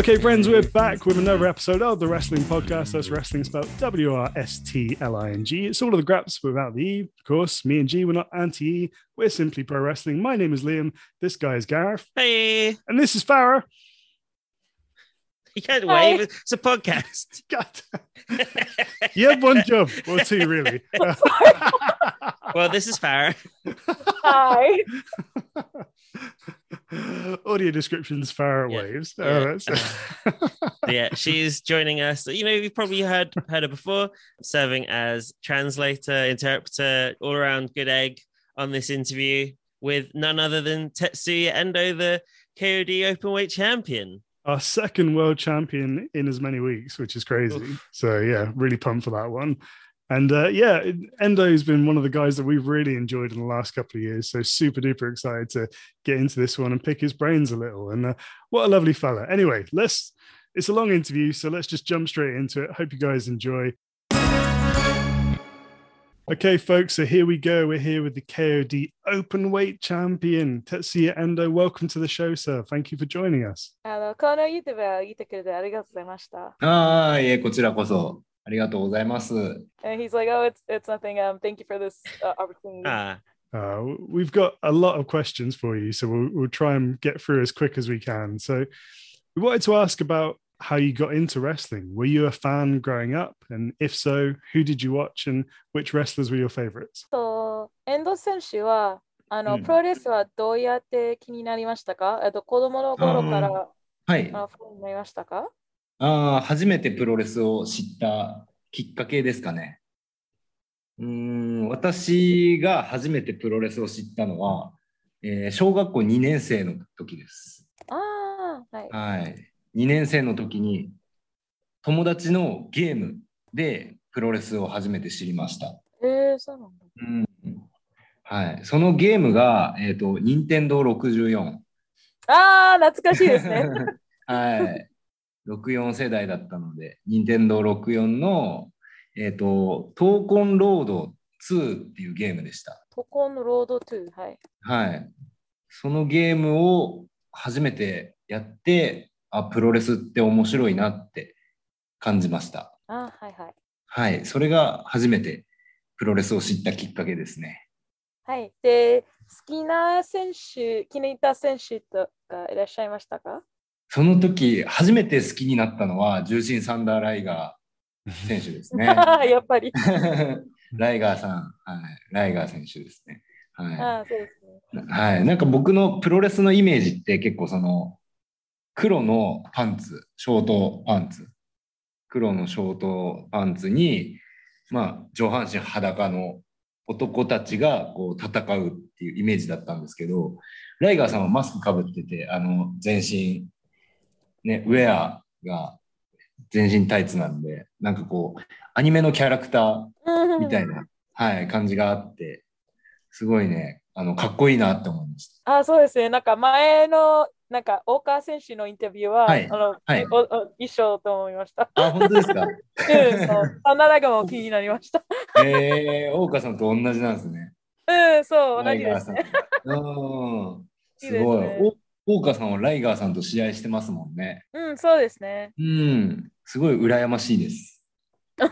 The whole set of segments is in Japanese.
Okay, friends, we're back with another episode of the Wrestling Podcast. That's wrestling spelled W R S T L I N G. It's all of the graps without the E. Of course, me and G, we're not anti E. We're simply pro wrestling. My name is Liam. This guy is Gareth. Hey, And this is Farah. You can't Hi. wave. It's a podcast. God. you have one job, or two, really. well, this is Farah. Hi. Audio descriptions, Farah Yeah. waves. Oh, Yeah. that's- uh-huh. yeah, she's joining us. You know, you've probably heard heard her before, serving as translator, interpreter, all around good egg on this interview with none other than Tetsuya Endo, the KOD openweight champion. Our second world champion in as many weeks, which is crazy. Oof. So yeah, really pumped for that one. And uh, yeah, Endo's been one of the guys that we've really enjoyed in the last couple of years. So super duper excited to get into this one and pick his brains a little. And uh, what a lovely fella. Anyway, let's. It's a long interview, so let's just jump straight into it. Hope you guys enjoy. Okay, folks, so here we go. We're here with the KOD open weight champion, Tetsuya Endo. Welcome to the show, sir. Thank you for joining us. あの、この YouTube を見てくれてありがとうございました。ああ、いえ、こちらこそ。ありがとうございます。 And he's like, oh, it's, it's nothing. Um, thank you for this uh, opportunity. Ah, Uh, we've got a lot of questions for you, so we'll, we'll try and get through as quick as we can. So, we wanted to ask about how you got into wrestling. Were you a fan growing up? And if so, who did you watch and which wrestlers were your favorites? と、遠藤選手は、あの、うんプロレスはどうやって気になりましたか？えっと、子供の頃からはい。あファンになりましたか？ああ、初めてプロレスを知ったきっかけですかね。うーん、私が初めてプロレスを知ったのは、えー小学校2年生の時です。ああ、はい。はい。2年生の時に、友達のゲームでプロレスを初めて知りました。えー、そうなんだ。うん。はい。そのゲームが、えっ、と、任天堂64。ああ、懐かしいですね。はい。64世代だったので、任天堂64の、えっ、と、闘魂ロード2っていうゲームでした。トコンロード2、はい。はい。そのゲームを初めてやって、あ、プロレスって面白いなって感じました。あーはいはい。はい。それが初めてプロレスを知ったきっかけですね。はい。で、好きな選手、気に入った選手とかいらっしゃいましたか？その時、初めて好きになったのは、重心サンダーライガー選手ですね。やっぱり。ライガーさん、はい、ライガー選手ですね。あはあ、そうですね。い、はい。なんか僕のプロレスのイメージって結構その黒のパンツ、ショートパンツ、黒のショートパンツに、まあ上半身裸の男たちがこう戦うっていうイメージだったんですけど、ライガーさんはマスクかぶってて、あの全身、ね、ウェアが全身タイツなんで、なんかこう、アニメのキャラクターみたいな、はい、感じがあって、すごいね、あの、かっこいいなって思いました。あ、そうですね。なんか前の、なんか大川選手のインタビューは、はいあのはいおお一緒と思いました。あ、本当ですか？うん、そう。あなたがも気になりました。えー、大川さんと同じなんですね。うん、そう、同じですね。。うん。すねすごい。お大川さんはライガーさんと試合 してますもんね。うん、そうですね。うん。すごい羨ましいです。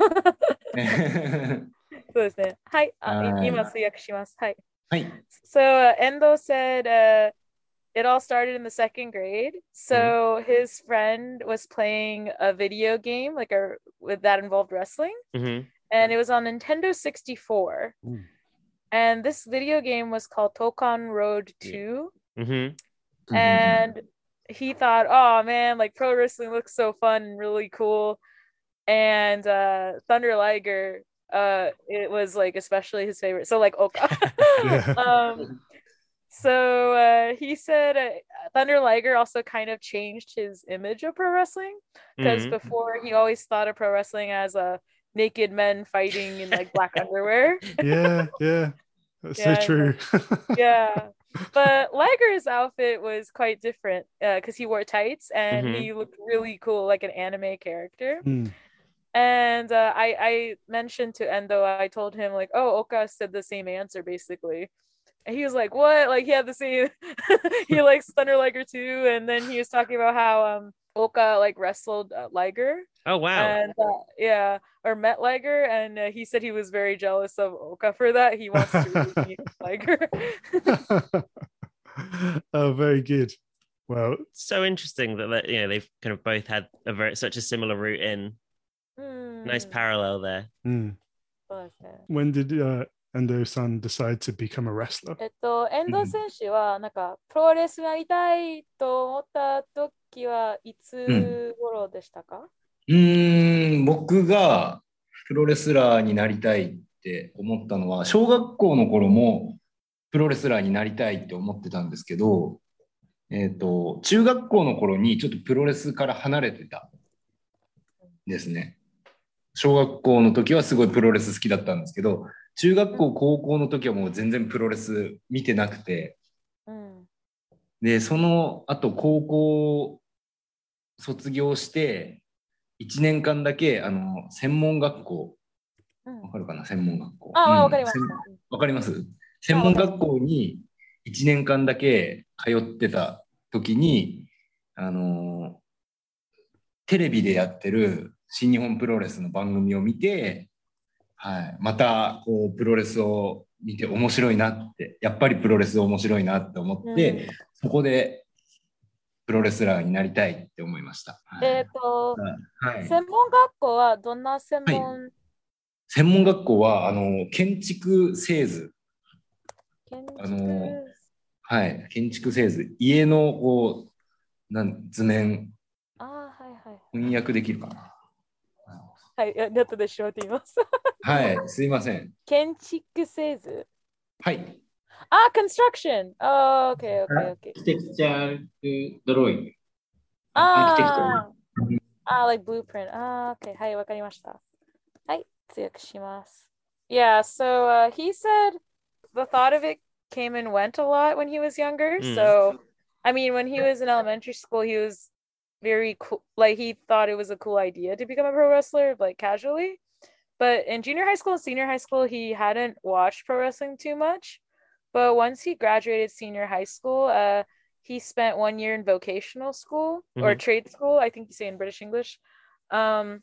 そうですね。はい。あ今通訳します。はい。はい。So uh, Endo said uh, it all started in the second grade. So his friend was playing a video game, like a with that involved wrestling, mhm. and it was on Nintendo 64. Ooh. And this video game was called Tokon Road 2. Mhm. And he thought, oh man, like pro wrestling looks so fun and really cool. And uh, Thunder Liger, uh, it was like especially his favorite. So like Oka. Um, so uh, he said uh, Thunder Liger also kind of changed his image of pro wrestling because Mhm. before he always thought of pro wrestling as a naked men fighting in like black underwear. yeah, yeah. That's Yeah, so true. yeah. But Liger's outfit was quite different because he wore tights and Mhm. he looked really cool, like an anime character. Hmm. And uh, I, I mentioned to Endo, I told him like, oh, Oka said the same answer basically and he was like, "What?" Like he had the same. he likes Thunder Liger too, and then he was talking about how um Oka like wrestled uh, Liger. Oh wow! And uh, yeah, or met Liger, and uh, he said he was very jealous of Oka for that. He wants to meet Liger. oh, very good. Well, so interesting that, that you know they've kind of both had a very such a similar route in. Mm. Nice hmm. parallel there. Mm. When did uh, すね when did uh, Endo-san decide to become a wrestler? えっと、遠藤選手は、なんか、プロレスやりたいと思った時はいつ頃でしたか、うーん、僕がプロレスラーになりたいって思ったのは、小学校の頃もプロレスラーになりたいって思ってたんですけど、えっ、と、中学校の頃にちょっとプロレスから離れてたんですね。小学校の時はすごいプロレス好きだったんですけど、中学校、高校の時はもう全然プロレス見てなくて、うんで、その後高校卒業して、1年間だけ、あの、専門学校、うん。わかるかな？専門学校。ああ、うん。わかりました。専わかります？専門学校に1年間だけ通ってた時に、あのーテレビでやってる新日本プロレスの番組を見て、はい、またこうプロレスを見て面白いなって、やっぱりプロレス面白いなって思って、そこでプロレスラーになりたいって思いました。はい。えっと、はい、専門学校はどんな専門、専門学校はあの建築製図。あのはい、建築製図、家のこうなん図面、ああ、はいはい。翻訳できるかな。はい、ネットで調べてみます。はい、すいません。建築製図。はい。あ、construction。あ、OK、OK、OK。アーキテクチャルドローイング。ああ、like blueprint. あ、OK。はい、わかりました。はい、強くします。Yeah, so、uh, he said the thought of it came and went a lot when he was younger. Hmm. So, I mean, when he was in elementary school, he was very cool. Like, he thought it was a cool idea to become a pro wrestler, like, casually. But in junior high school and senior high school, he hadn't watched pro wrestling too much. But once he graduated senior high school, uh, he spent one year in vocational school or Mhm. trade school, I think you say in British English. Um,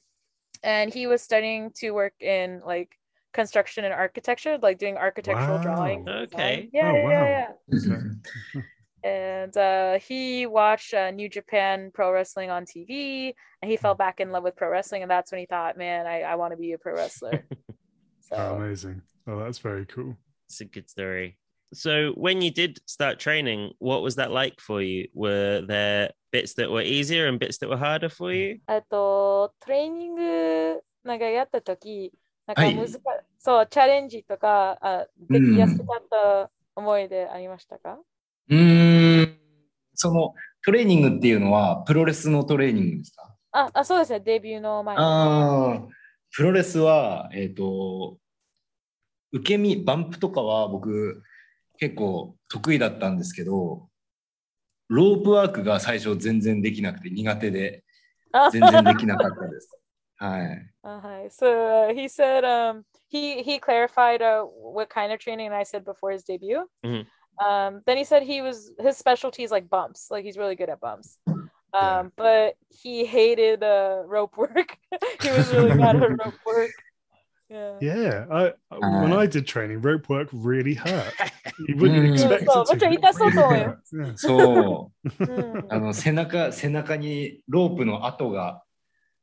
and he was studying to work in like construction and architecture, like doing architectural Wow. drawing. Okay. Yeah, Oh, yeah, wow. yeah, yeah. And uh, he watched uh, New Japan Pro Wrestling on TV, and he fell back in love with pro wrestling, and that's when he thought, "Man, I, I want to be a pro wrestler." So Oh, amazing. Oh, that's very cool. It's a good story. So when you did start training, what was that like for you? Were there bits that were easier and bits that were harder for you? えっと、トレーニングなんかやったとき、なんかはい難し、そう、チャレンジとか、あできやすかった思い出ありましたか、 うーん、そのトレーニングっていうのはプロレスのトレーニングですか？ああ、そうですね、デビューの前に。ああ、プロレスは、えっ、と、受け身、バンプとかは僕結構得意だったんですけど、ロープワークが最初全然できなくて苦手であ全然できなかったです。はい。あはい So uh, he said um, he, he clarified uh, what kind of training I said before his debut. Mhm. Um, then he said he was his specialty is like bumps, like he's really good at bumps. Yeah. Um, but he hated uh, rope work. he was really bad at rope work. Yeah. Yeah, I when Uh, I did training, rope work really hurt. You wouldn't Mm. expect it So, to. but you- that's so annoying. Yeah. そう、うんあの背中、背中にロープの跡が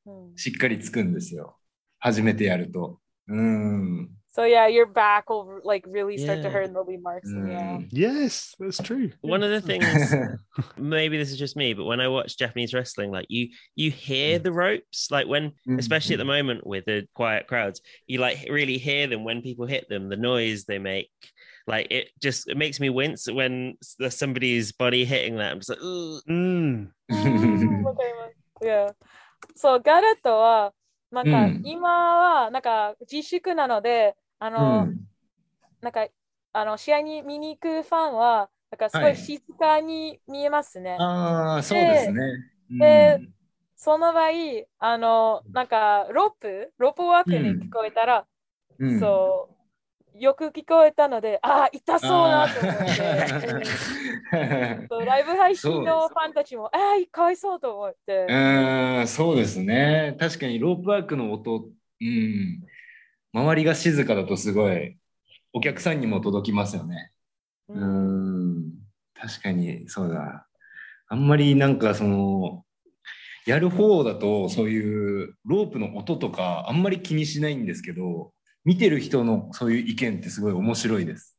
うんしっかりつくんですよ。初めてやると。うん。 So yeah, your back will like really start to Yeah. hurt and there'll be marks. う And, yeah. ん Yes, that's true. One of the things, maybe this is just me, but when I watch Japanese wrestling, like you, you hear the ropes, like when, especially at the moment with the quiet crowds, you like really hear them when people hit them, the noise they make. Like it just it makes me wince when there's somebody's body hitting that. I'm just like, Ugh. Mm. うんわかります。Yeah. そう、ガレットは、なんかうん今は、なんか自粛なので、 あうの、んなんか、あの、試合に見に行くファンは、なんかすごはいい静かに見えますね。ああ、そうですね。でうんその場合、あの、なんか、ロープ、ロープワークに聞こえたら、うんそう、よく聞こえたので、ああ、痛そうなと思って。ライブ配信のファンたちも、ああ、かわいそうと思って。うん、そうですね。確かにロープワークの音、うん、周りが静かだとすごい、お客さんにも届きますよね。うんん、確かにそうだ。あんまりなんかその、やる方だとそういうロープの音とかあんまり気にしないんですけど、見てる人のそういう意見ってすごい面白いです。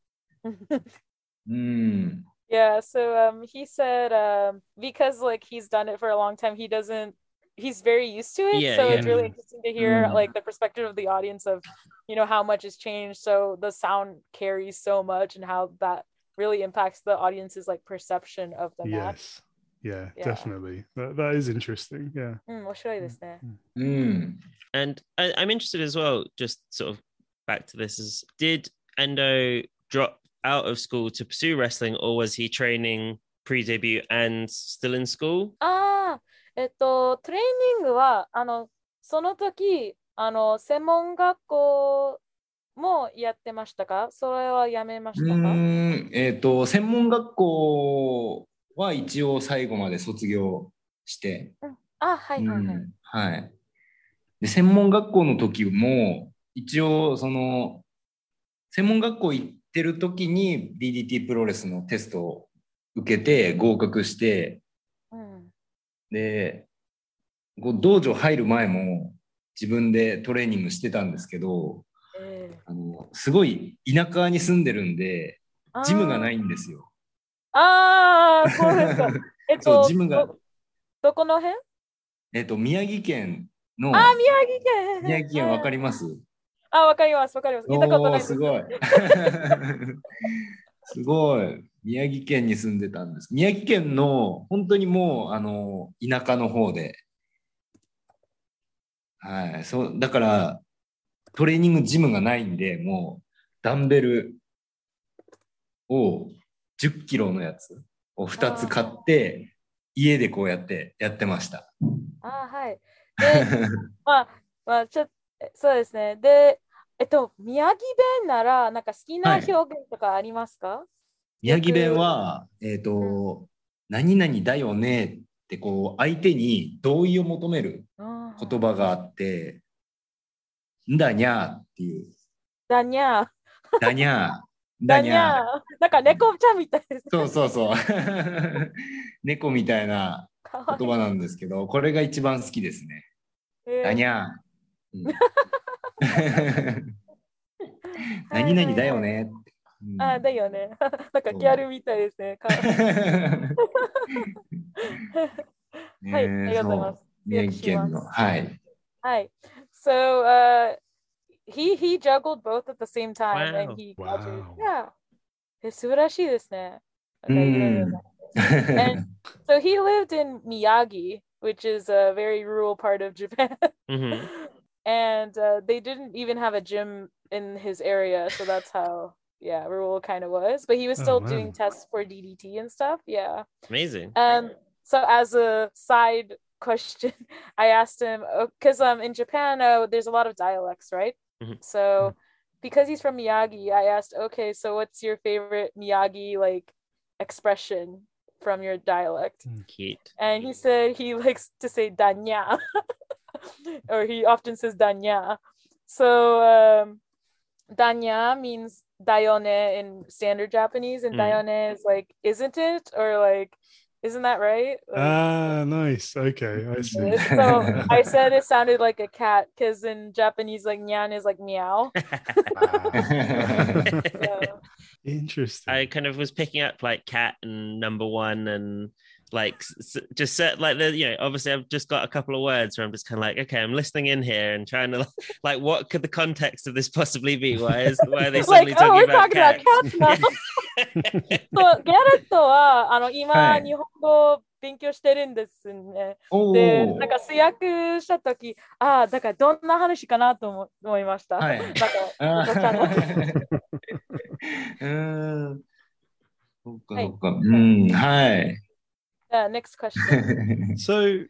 うん。Yeah, so um, he said um, because like he's done it for a long time, he doesn't. he's very used to it. Yeah, so yeah, it's really interesting to hear mm. like the perspective of the audience of you know how much has changed. So the sound carries so much and how that really impacts the audience's like perception of the yes. match yeah, yeah, definitely. That, that is interesting. Yeah. Mm, we'll show you mm. and I, i'm interested as well just sort of back to this is did endo drop out of school to pursue wrestling or was he training pre-debut and still in school? Um えっと、トレーニングは、あの、その時、あの、専門学校もやってましたか？それはやめましうたか？ーん、えっ、と、専門学校は一応最後まで卒業して、あ、はいはいはい。うんはい。で、専門学校の時も、一応、その、専門学校行ってる時に DDT プロレスのテストを受けて合格して、うんで、こう道場入る前も自分でトレーニングしてたんですけど、ええあの、すごい田舎に住んでるんで、ジムがないい。んですよ。ああ、そうですか。えっと、ジムがどどこの辺？えっと、宮城県の、あー、宮城県。宮城県わかります？あ、わかります、わかります。行ったことないおーすごい。すごい。宮城県に住んでたんです。宮城県の本当にもうあの田舎の方で。はい。そう、だからトレーニングジムがないんで、もうダンベルを10キロのやつを2つ買って、家でこうやってやってました。あー、はい。で、まあ、まあ、ちょっと、そうですね。で、えっと、宮城弁なら、なんか好きなはい表現とかありますか、宮城弁は、えっ、と、何々だよねってこう相手に同意を求めるうん言葉があって、んだにゃーっていう、だにゃー。だにゃー、だにゃー。なんか猫ちゃんみたいです。そうそうそう。猫みたいな言葉なんですけど、これが一番好きですね。えーだにゃー。うん 何々だよねって。うんあ、だよね。なんかギャルみたいですね。かはい、ありがとうございます。そう宮城県の。はい。はい。So, uh, he, he juggled both at the same time Wow. and he Wow. graduated. Yeah. え素晴らしいですね。う Okay, ん And so he lived in Miyagi, which is a very rural part of Japan. Mhm. and uh, they didn't even have a gym in his area. So that's how, yeah, rural kind of was. But he was Oh, still man. doing tests for DDT and stuff. Yeah. Amazing. Um, so as a side question, I asked him because um in Japan uh, there's a lot of dialects, right? Mhm. So because he's from Miyagi, I asked, okay, so what's your favorite Miyagi like expression from your dialect? Cute. And he said he likes to say danya, or he often says danya. So um, danya means dayone in standard Japanese, and Mm. dayone is like, isn't it, or like, isn't that right? Like, Ah, nice. Okay, I see. so I said it sounded like a cat because in Japanese, like nyan is like meow. So, Interesting. I kind of was picking up like cat and number one and like s- s- just set like the you know obviously I've just got a couple of words where I'm just kind of like okay I'm listening in here and trying to like what could the context of this possibly be why is why are they suddenly like, oh, talking we're about talking about cats, cats now. そう、ギャレットはあの今、はい日本語を勉強してるんですね。おで、おなんか制約したとき、ああ、だからどんな話かなと思思いました。はいなんかあ猫ちゃんのーうーん。そっかはいそっか。うん、はい。 Uh, next question. So,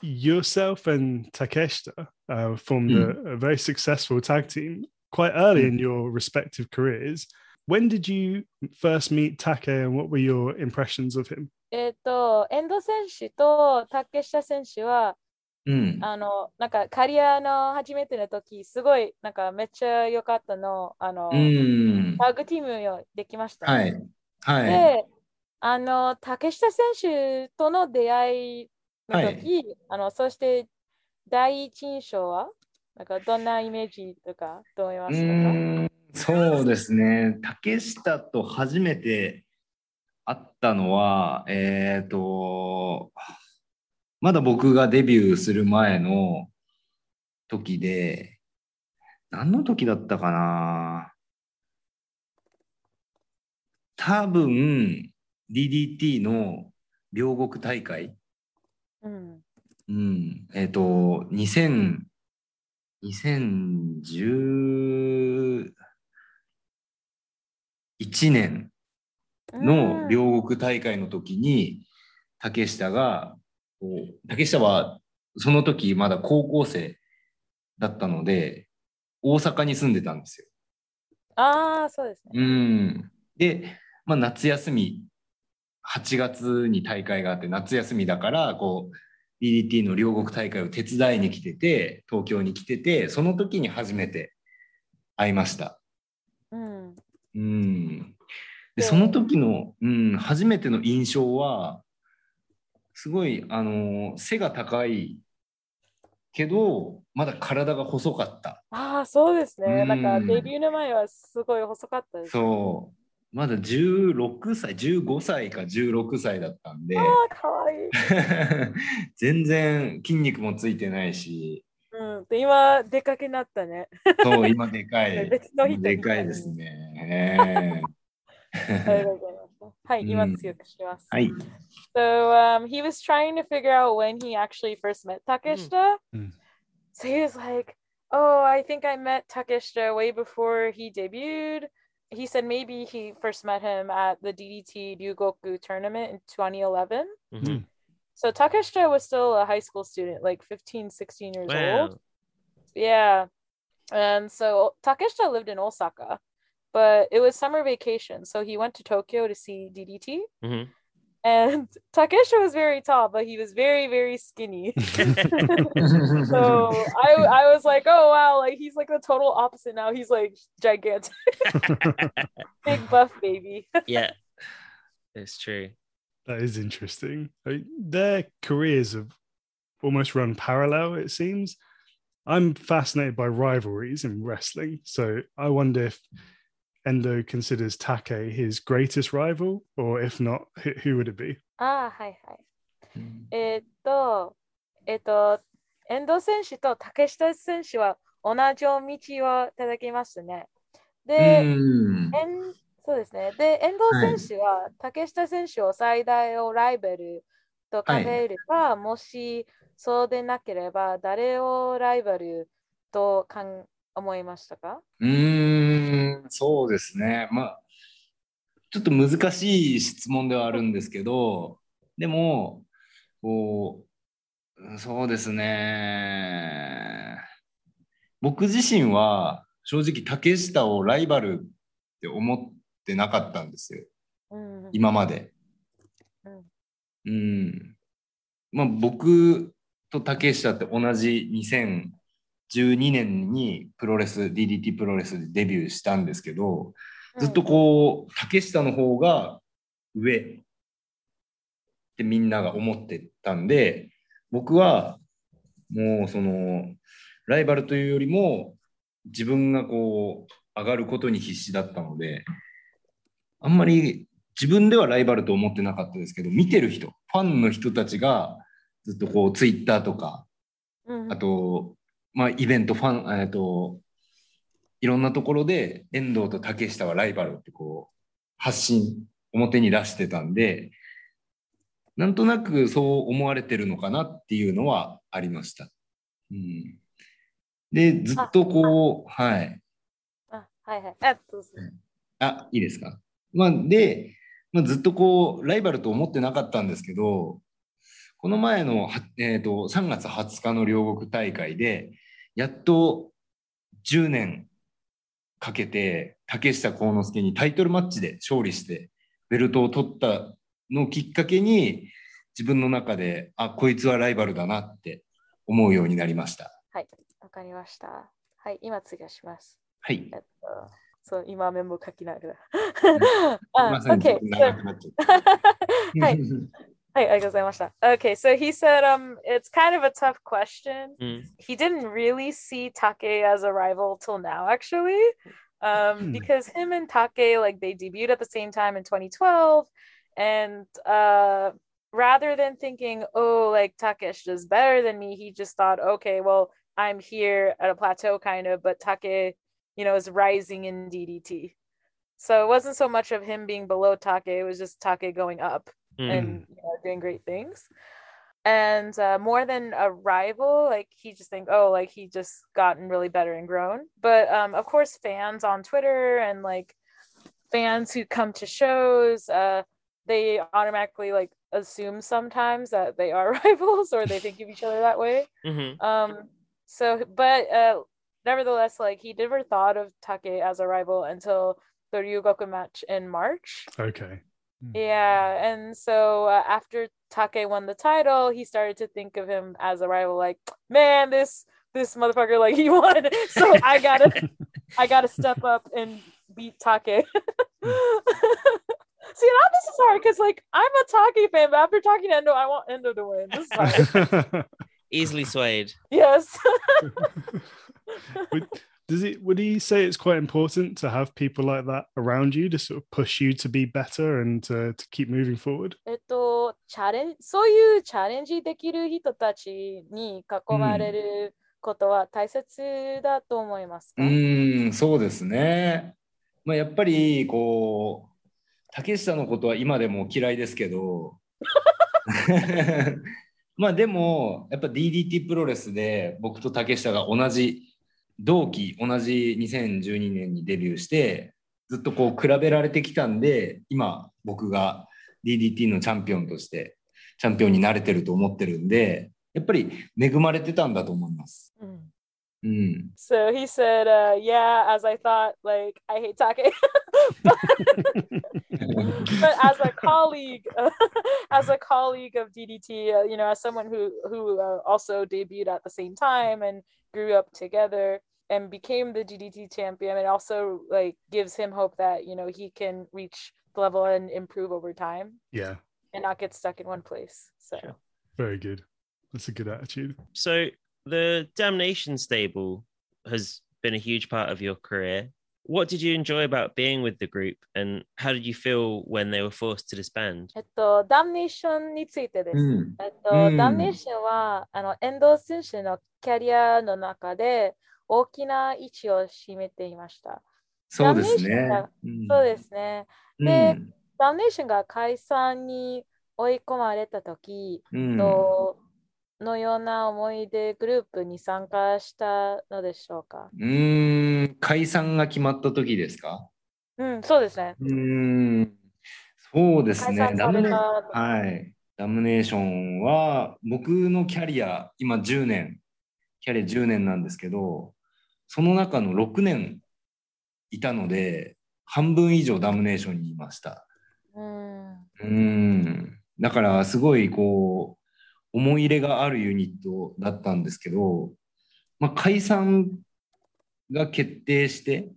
yourself and Takeshita uh, formed a, a very successful tag team. quite early in your respective careers. When did you first meet Take and what were your impressions of him? えっと、遠藤選手と竹下選手は、うん。あの、なんかカリアの初めての時、すごい、なんかめっちゃ良かったの、あの、うん。タッグチームをできましたね。はい。はい。で、あの、竹下選手との出会いの時、あの、そして第一印象は、なんかどんなイメージとか、どう思いまうしたか？そうですね。竹下と初めて会ったのは、えっと、まだ僕がデビューする前の時で、何の時だったかな？多分 DDT の両国大会うん。うん、えっ、と、2000、2011年の両国大会の時に、竹下が、竹下はその時まだ高校生だったので、大阪に住んでたんですよ。ああ、そうですね。うん。で、まあ、夏休み、8月に大会があって、夏休みだから、こう、DDT の両国大会を手伝いに来てて、東京に来てて、その時に初めて会いました。うん。うん。で、でその時の、うん、初めての印象は、すごい、あの、背が高いけど、まだ体が細かった。ああ、そうですね。なんかうんデビューの前はすごい細かったです。そう。まだ16歳、15歳か16歳だったんで、ああ、かわいい。全然筋肉もついてないし、うん。で、今、出かけになったね。そう、今でかい。別の人でかいですね。はい、今うん強くします。はい。So um, he was trying to figure out when he actually first met Takeshita. Mm. So he was like, "Oh, I think I met Takeshita way before he debuted." He said maybe he first met him at the DDT Ryugoku tournament in 2011. Mhm. So Takeshita was still a high school student, like 15, 16 years Wow. old. Yeah. And so Takeshita lived in Osaka, but it was summer vacation. So he went to Tokyo to see DDT. Mhm. And Takeshita was very tall, but he was very, very skinny. so I, I was like, oh wow, like he's like the total opposite now. He's like gigantic, big buff baby. yeah, it's true. That is interesting. I mean, Their careers have almost run parallel, it seems. I'm fascinated by rivalries in wrestling. So I wonder if Endo considers Take his greatest rival, or if not, who, would it be? ああ、はいはい。えーっと、えーっと、遠藤選手と竹下選手は同じ道をいただきましたね。で、そうですね。で、遠藤選手は竹下選手を最大をライバルと考えれば、もしそうでなければ、誰をライバルとかん思いましたか？うーん、そうですね。まあ、ちょっと難しい質問ではあるんですけど、でも、こう、そうですね。僕自身は正直竹下をライバルって思ってなかったんですよ。うん。今まで。うんうん。まあ僕と竹下って同じ2012年にプロレス、DDT プロレスでデビューしたんですけど、ずっとこう、竹下の方が上。ってみんなが思ってたんで、僕はもうその、ライバルというよりも自分がこう、上がることに必死だったので、あんまり自分ではライバルと思ってなかったですけど、見てる人、ファンの人たちがずっとこう、ツイッターとか、うん。あと、まあ、イベント、ファン、えっと、いろんなところで遠藤と竹下はライバルってこう、発信、表に出してたんで、なんとなくそう思われてるのかなっていうのはありました。うん、で、ずっとこう、はい。あはいはい。あ、どうぞ。あ、いいですか？まあ、で、まあ、ずっとこう、ライバルと思ってなかったんですけど、この前の、はえー、と3月20日の両国大会で、やっと10年かけて竹下幸之助にタイトルマッチで勝利してベルトを取ったのをきっかけに自分の中であこいつはライバルだなって思うようになりました。はい、わかりました。はい、今次はします。はい。えっと、そう、今メモ書きながら。ま uh, さにっ okay, と so, 長くなっちゃった。はい、はい、ありがとうございました。Okay, so he said, um, it's kind of a tough question. うん。 He didn't really see Take as a rival till now, actually. Um, Hmm. because him and Take, like, they debuted at the same time in 2012. And uh, rather than thinking, oh, like, Takesh is better than me, he just thought, okay, well, I'm here at a plateau, kind of, but Take, you know, is rising in DDT. So it wasn't so much of him being below Take, it was just Take going up Mm. and you know, doing great things. And uh, more than a rival, like he just think, oh, like he just gotten really better and grown. But um, of course, fans on Twitter and like fans who come to shows, uh, they automatically like assume sometimes that they are rivals or they think of each other that way. Mhm. Um, so, but uh, nevertheless, like he never thought of Take as a rival until the Ryugoku match in March. Okay. Yeah, and so uh, after Take won the title, he started to think of him as a rival. Like, man, this this motherfucker, like he won, so I gotta I gotta step up and beat Take. See, now this is hard because like I'm a Take fan, but after talking to Endo, I want Endo to win. This is hard. Easily swayed. yes. Would, does it? Would he say it's quite important to have people like that around you to sort of push you to be better and to, to keep moving forward? えっと、チャレンそういうチャレンジできる人たちに囲まれることは大切だと思いますか、うーん、そうですね。まあ、やっぱりこう竹下のことは今でも嫌いですけどまあでもやっぱ DDT プロレスで僕と竹下が同じ同期同じ2012年にデビューしてずっとこう比べられてきたんで今僕が DDT のチャンピオンとしてチャンピオンになれてると思ってるんでやっぱり恵まれてたんだと思います。うんうん、So he said, uh, yeah, as I thought, like, I hate Take. but, but as a colleague, as a colleague of DDT, uh, you know, as someone who, who uh, also debuted at the same time and grew up together and became the DDT champion, it also like gives him hope that, you know, he can reach the level and improve over time Yeah, and not get stuck in one place. So Sure. very good. That's a good attitude. So the Damnation stable has been a huge part of your career. What did you enjoy about being with the group, and how did you feel when they were forced to disband? えっと、ダムネーションについてです。うんえっと、うんダムネーションは、あの、遠藤選手のキャリアの中で大きな位置を占めていました。そうですダメージねが。うんそうですね。うんでダムネーションが解散に追い込まれたとき、うんど のような思いでグループに参加したのでしょうか？うーん、解散が決まった時ですか？うん、そうですね。うーん、そうですね。ダム。はい。ダムネーションは、僕のキャリア、今10年、キャリア10年なんですけど、その中の6年いたので、半分以上ダムネーションにいました。うん。うーん。だから、すごい、こう、思い入れがあるユニットだったんですけど、まあ、解散が決定して、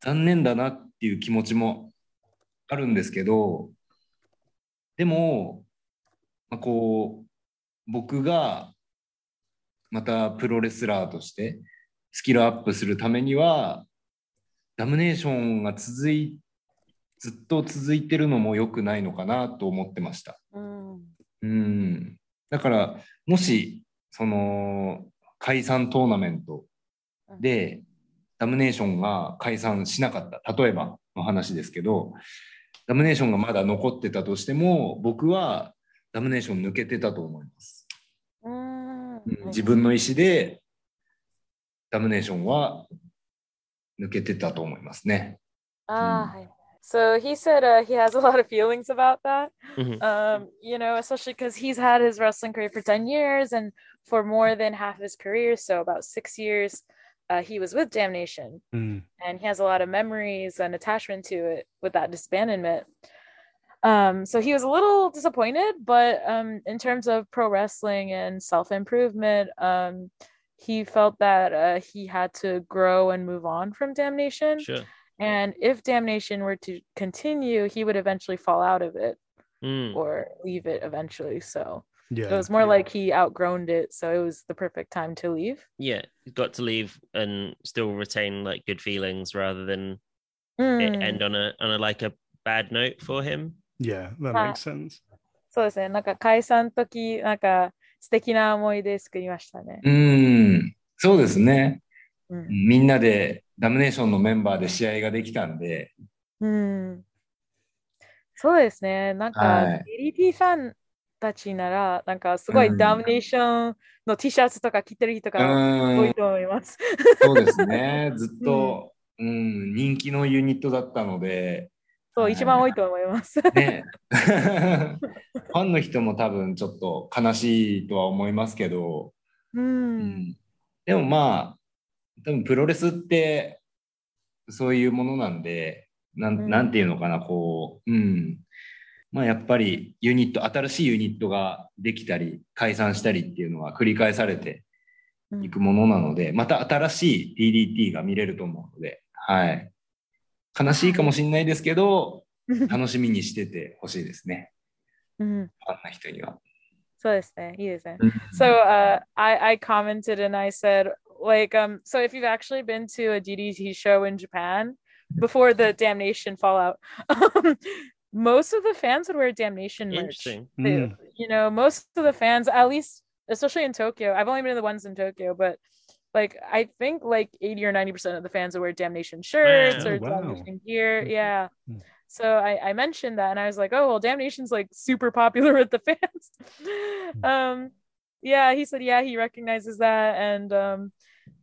残念だなっていう気持ちもあるんですけど、でも、まあ、こう、僕がまたプロレスラーとしてスキルアップするためには、ダムネーションが続いずっと続いてるのも良くないのかなと思ってました。うん。うん。だから、もし、その、解散トーナメントで、ダムネーションが解散しなかった。例えばの話ですけど、ダムネーションがまだ残ってたとしても、僕はダムネーション抜けてたと思います。うん。うん自分の意思で、ダムネーションは抜けてたと思いますね。Ah, hi. So he said uh, he has a lot of feelings about that. Mhm. Um, you know, especially because he's had his wrestling career for 10 years and for more than half his career, so about six years, uh, he was with Damnation, Mm. and he has a lot of memories and attachment to it with that disbandment. Um, so he was a little disappointed, but um, in terms of pro wrestling and self improvement, um, he felt that uh, he had to grow and move on from Damnation. Sure. And if Damnation were to continue, he would eventually fall out of it Mm. or leave it eventually. So Yeah. it was more like he outgrown it. So it was the perfect time to leave. Yeah, he's got to leave and still retain like good feelings rather than it Mm. end on a on a like a bad note for him. yeah, that Uh, makes sense. そうですね。なんか解散の時、なんか素敵な思い出作りましたね。うん、そうですね。うん。みんなで ダムネーションのメンバーで試合ができたんで、うん、そうですね。なんか、はい。DDT ファンたちなら、なんかすごいうん。ダミネーションの T シャツとか着てる人うが多いん、と思います。そうですね。ずっと、うん、人気のユニットだったので、そう、はい。一番多いと思います。ね、ファンの人も多分ちょっと悲しいとは思いますけど、う。うんん。でもまあ、多分プロレスってそういうものなんで、なんうんなんていうのかな、こう、うん。まあやっぱりユニット、新しいユニットができたり、解散したりっていうのは繰り返されていくものなので、また新しい DDT が見れると思うので、はい。悲しいかもしれないですけど、楽しみにしててほしいですね。うん、ファンな人には。そうですね。いいですね。うん So uh, I, I commented and I said, like, um, so if you've actually been to a DDT show in Japan before the Damnation fallout, um, most of the fans would wear Damnation merch. Interesting. They- Mm. You know, most of the fans, at least, especially in Tokyo, I've only been to the ones in Tokyo, but like I think like 80 or 90% of the fans would wear Damnation shirts Wow. or Oh, wow. Damnation gear. Yeah. Mm. So I, I mentioned that and I was like, oh well, Damnation's like super popular with the fans. um yeah, he said yeah, he recognizes that and um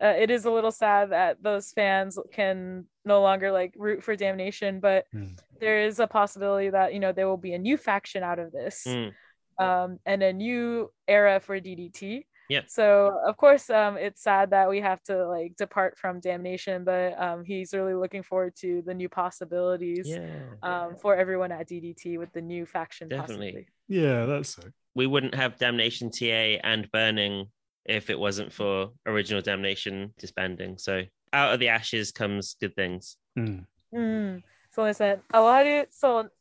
uh, it is a little sad that those fans can no longer like root for Damnation, but Mm. there is a possibility that you know there will be a new faction out of this Mm. um, and a new era for DDT. Yep. So of course, um, it's sad that we have to like depart from Damnation, but um, he's really looking forward to the new possibilities Yeah. um, for everyone at DDT with the new faction. Definitely. Possibly. Yeah, that's so. we wouldn't have Damnation TA and Burning if it wasn't for original Damnation disbanding. So out of the ashes comes good things. Mm. うん、そうですね。あ終わる、そう、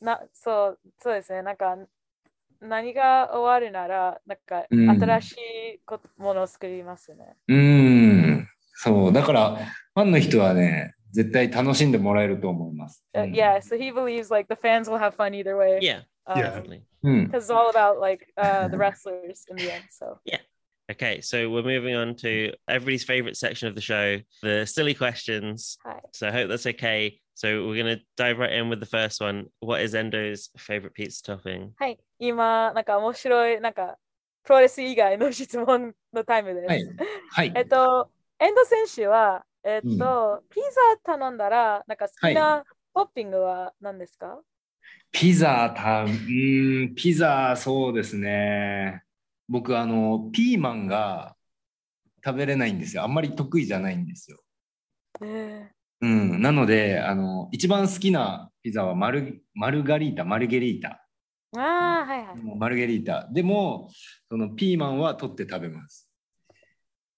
な、そう、そうですね。なんか、何が終わるなら、なんか、うん新しいこものを作りますね。うーん、そう。だから、ファンの人はね、絶対楽しんでもらえると思います。 Uh, うん yeah, so he believes like the fans will have fun either way. Yeah, Um, Yeah. definitely. うん。 because it's all about like uh, the wrestlers in the end. So Okay, so we're moving on to everybody's favorite section of the show, the silly questions. hi. So I hope that's okay. So we're gonna dive right in with the first one. What is Endo's favorite pizza topping? はい。今、なんか面白い、なんか、プロレス以外の質問のタイムです。はいはい。えっと、エンド選手は、えっと、ピザ頼んだら、なんか好きなトッピングは何ですか、ピザ、た、うーん、ピザ、そうですね。僕、あの、ピーマンが食べれないんですよ。あんまり得意じゃないんですよ。えうん。なので、あの、一番好きなピザはマル、マルガリータ、マルゲリータ。ー、ああ、はいはい。マルゲリータ。でも、そのピーマンは取って食べます。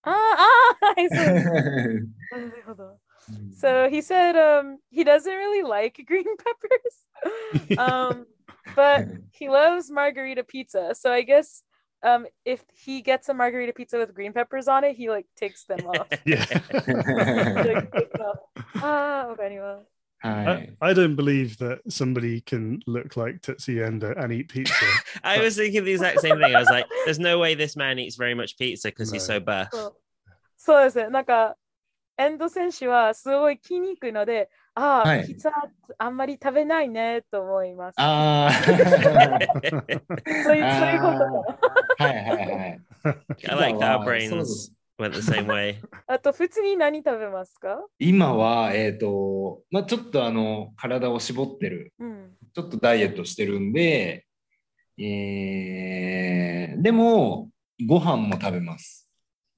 ああ、はい、そう。なるほど。So he said um, he doesn't really like green peppers, um, but he loves margarita pizza. So I guess um, if he gets a margarita pizza with green peppers on it, he like takes them off. Yeah. He, like, takes off. Ah, okay, anyway. は I, い。 I don't believe that somebody can look like Tetsuya Endo and eat pizza. I was thinking the exact same thing. I was like, there's no way this man eats very much pizza because he's so buff. そうそうですね。なんか、 エンド選手はすごい筋肉いので、ああ、はいピザあんまり食べないねと思います。ああ。そういう、そういうこと。はいはいはい。I like that brains went the same way. あと、普通に何食べますか？今は、えっ、と、まあちょっとあの、体を絞ってる、うん。ちょっとダイエットしてるんで、えー、でも、ご飯も食べます。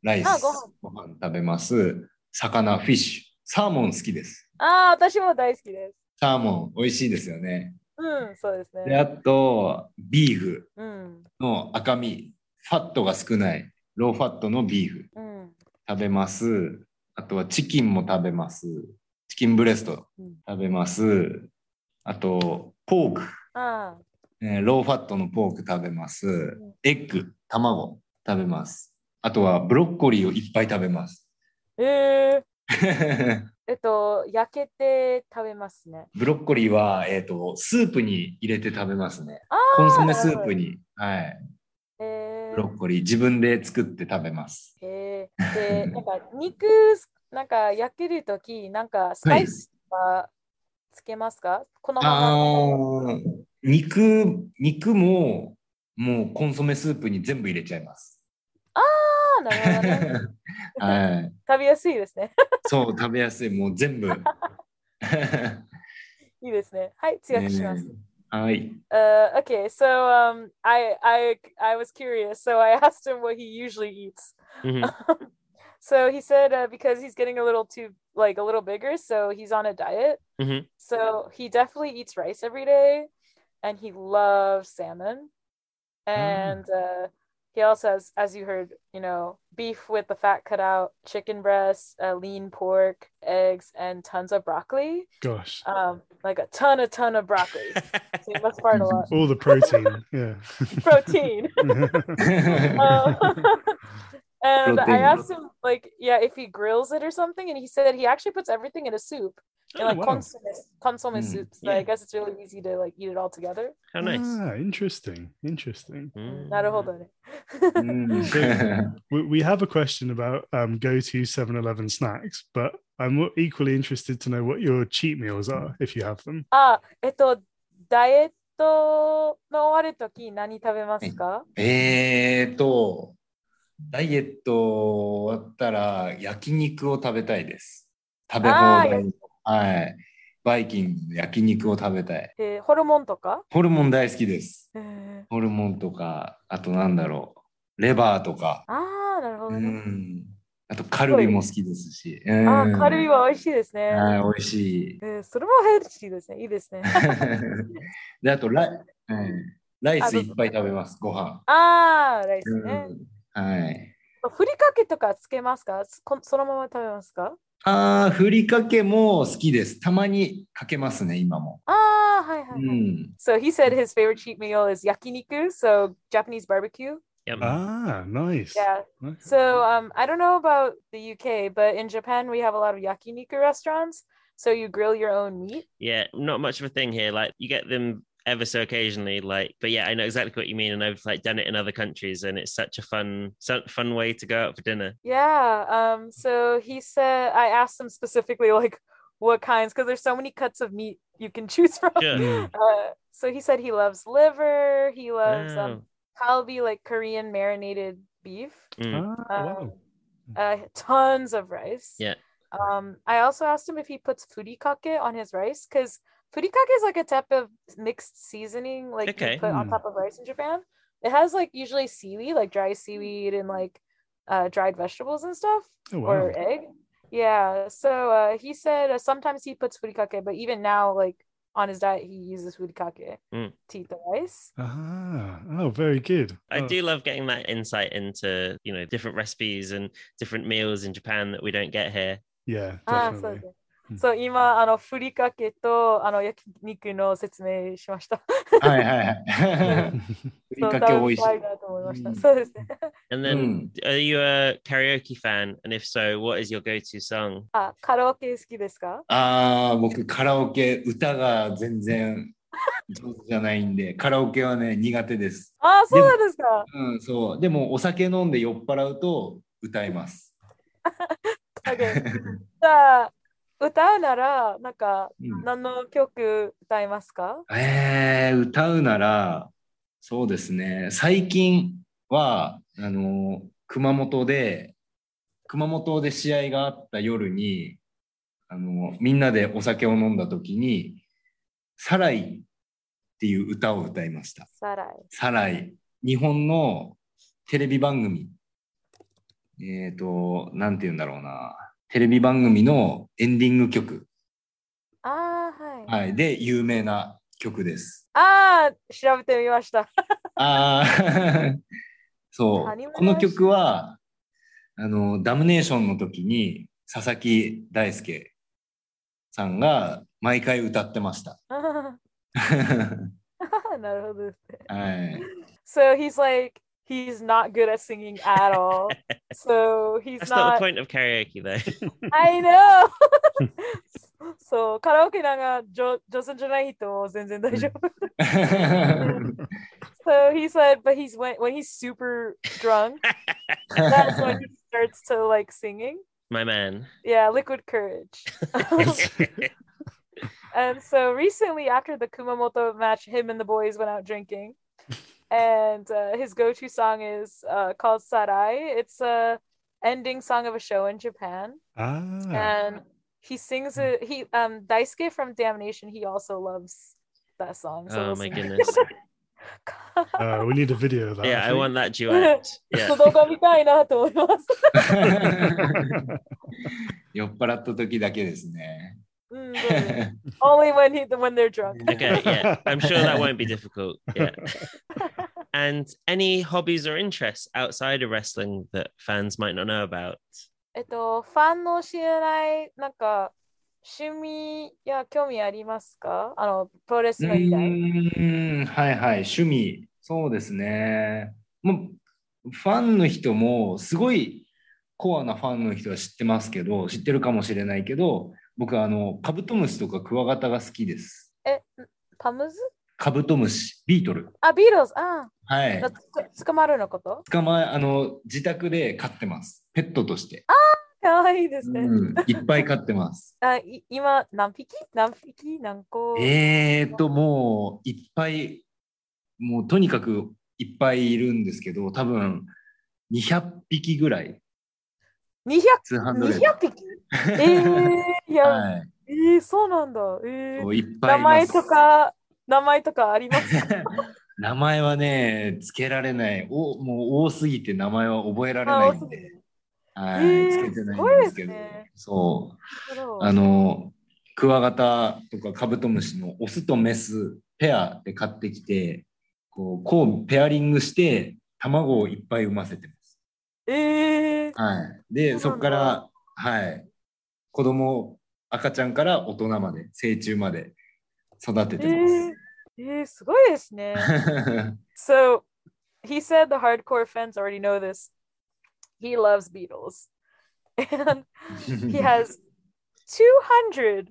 ライスあご飯、ご飯食べます。魚、フィッシュ。サーモン好きです。ああ、私も大好きです。サーモン、美味しいですよね。うん、そうですで、あね。と、ビーフうん、の赤身、ファットが少ない、ローファットのビーフうん、食べます。あとはチキンも食べます。チキンブレストうん食べます。あと、ポーク、あえーローファットのポーク食べますん。エッグ、卵食べます。あとはブロッコリーをいっぱい食べます。ーえー、えっと、焼けて食べますね。ブロッコリーは、えっ、と、スープに入れて食べますね。あコンソメスープに、はい、えブロッコリー自分で作って食べます。ー、えー、で、なんか肉、なんか焼けるとき、なんかスパイスはつけますか、このまま。肉、肉も、もうコンソメスープに全部入れちゃいます。ああ、なるほどね。はい。食べやすいですね。そう、食べやすい。もう全部。いいですね。はい、強くします。ねはい。 Uh, okay, so um, I I I was curious, so I asked him what he usually eats. Mhm. so he said uh, because he's getting a little too like a little bigger, so he's on a diet. Mhm. So he definitely eats rice every day, and he loves salmon, and uh, he also has, as you heard, you know, beef with the fat cut out, chicken breast, uh, lean pork, eggs, and tons of broccoli. Gosh, Um, like a ton, a ton of broccoli. So he must fart a lot. all the protein. Yeah. Protein. Um, and I Protein. asked him, like, yeah, if he grills it or something, and he said he actually puts everything in a soup, in Oh, like wow. consomme, consomme Mm, soup. So yeah. I guess it's really easy to like eat it all together. How nice. Ah, interesting. Interesting. Mm. なるほどね。うん。 We, we have a question about um, go to 7 Eleven snacks, but I'm equally interested to know what your cheat meals are if you have them. あ、えっと、ダイエットの終わるとき何食べますか、えーと、 ダイエット終わったら焼肉を食べたいです。食べ放題の。はい。バイキングの焼肉を食べたい。えーホルモンとか、ホルモン大好きです。えーホルモンとか、あとなんだろう。レバーとか。ああ、なるほうどね。ん。あとカルビも好きですし。あうんーカルビは美味しいですね。はい、美味しい。えーそれもヘルシーですね。いいですね。で、あとライ、うんライスいっぱい食べます、ご飯。ああ、ライスうね。んはい。ふりかけとかつけますかこそのまま食べますかああ、ふりかけも好きです。たまにかけますね、今も。ああ、はいはういはい。ん。 So he said his favorite cheat meal is yakiniku, so Japanese barbecue. Yum. Ah, nice. Yeah. Okay. So um, I don't know about the UK, but in Japan we have a lot of yakiniku restaurants. So you grill your own meat. Yeah, not much of a thing here. Like you get them ever so occasionally. Like, but yeah, I know exactly what you mean, and I've like done it in other countries, and it's such a fun, fun way to go out for dinner. Yeah. Um. So he said I asked him specifically like what kinds because there's so many cuts of meat you can choose from. Sure. Mm. Uh, so he said he loves liver. He loves Wow. um kalbi, like Korean marinated beef. Mm. Wow. Um, uh, tons of rice. Yeah. Um, I also asked him if he puts furikake on his rice because Furikake is like a type of mixed seasoning, like okay. you put mm. on hmm. top of rice in Japan. It has like usually seaweed, like dry seaweed and like uh, dried vegetables and stuff, oh, wow. or egg. Yeah. So uh, he said uh, sometimes he puts furikake, but even now, like on his diet, he uses furikake mm. to eat the rice. Ah, oh, very good. I oh. do love getting that insight into you know different recipes and different meals in Japan that we don't get here. Yeah, definitely. Ah, so そう、今、あの、ふりかけと、あの、焼肉の説明しました。はいはいはい。ふりかけ美味しい食べ。たいなと思いました。うんそうですね。And う then, ん。are you a karaoke fan? And if so, what is your go-to song? あ、カラオケ好きですか？ああ、僕カラオケ、歌が全然上手じゃないんで、カラオケはね、苦手です。ああ、そうなんですか？うん、そう。でもお酒飲んで酔っ払うと歌います。OK じゃあ、歌うなら、なんか、うん何の曲歌いますか？えー、歌うなら、そうですね、最近は、あの、熊本で、熊本で試合があった夜に、あの、みんなでお酒を飲んだ時に、サライっていう歌を歌いました。サライ。サライ。日本のテレビ番組えっ、と、なんて言うんだろうな。テレビ番組のエンディング曲、ああ、はい。はい、で有名な曲です。ああ、調べてみました。ああ、そ。うこの曲は、あの、ダムネーションの時に佐々木大輔さんが毎回歌ってました。は なるほどですね。い。So he's like, he's not good at singing at all. so he's That's not... not the point of karaoke though. I know. so karaoke naga doesn't So he said, but he's when when he's super drunk, that's when he starts to like singing. My man. Yeah, liquid courage. and so recently after the Kumamoto match, him and the boys went out drinking and uh, his go-to song is uh, called "Sarai." It's a ending song of a show in Japan, Ah, and he sings it. He um Daisuke from Damnation. He also loves that song. So oh we'll my see. goodness. uh, we need a video of that. Yeah, I think. want that duet. ちょ Yeah. っと動画見たいなと思います。酔っ払った時だけですね。 うんそうです Only when he when they're drunk. Okay, yeah. I'm sure that won't be difficult. Yeah. And any hobbies or interests outside of wrestling that fans might not know about? えっと、ファンの知らない、なんか、趣味や興味ありますかあの、プロレスうの以外。ーん、はいはい、趣味。そうですね。もう、ファンの人も、すごいコアなファンの人は知ってますけど、知ってるかもしれないけど、僕はあの、カブトムシとかクワガタが好きです。え、パムズ？カブトムシ、ビートル。あ、ビートルズ、あはい捕まるのこと？捕まえ、あの、自宅で飼ってます。ペットとして。かわいいですね。うん、いっぱい飼ってます。あい今、何匹？何匹？何個？えーと、もう、いっぱい、もう、とにかくいっぱいいるんですけど、多分、200匹ぐらい。200, 通販の200匹？えー、いや、はい。えー、そうなんだ。えー、いっぱい名前とか、名前とかありますか？名前はね、つけられない。おもう多すぎて名前は覚えられあないんで、はい、えーつけてないんですけど、すねそう。あの、クワガタとかカブトムシのオスとメスペアで買ってきて、こう、こうペアリングして、卵をいっぱい産ませてます。えー、はい。で、そこから、はい。子供、赤ちゃんから大人まで、成虫まで育ててまえー、えー、すごいですね。す。So he said the hardcore fans already know this. He loves Beatles. And he has 200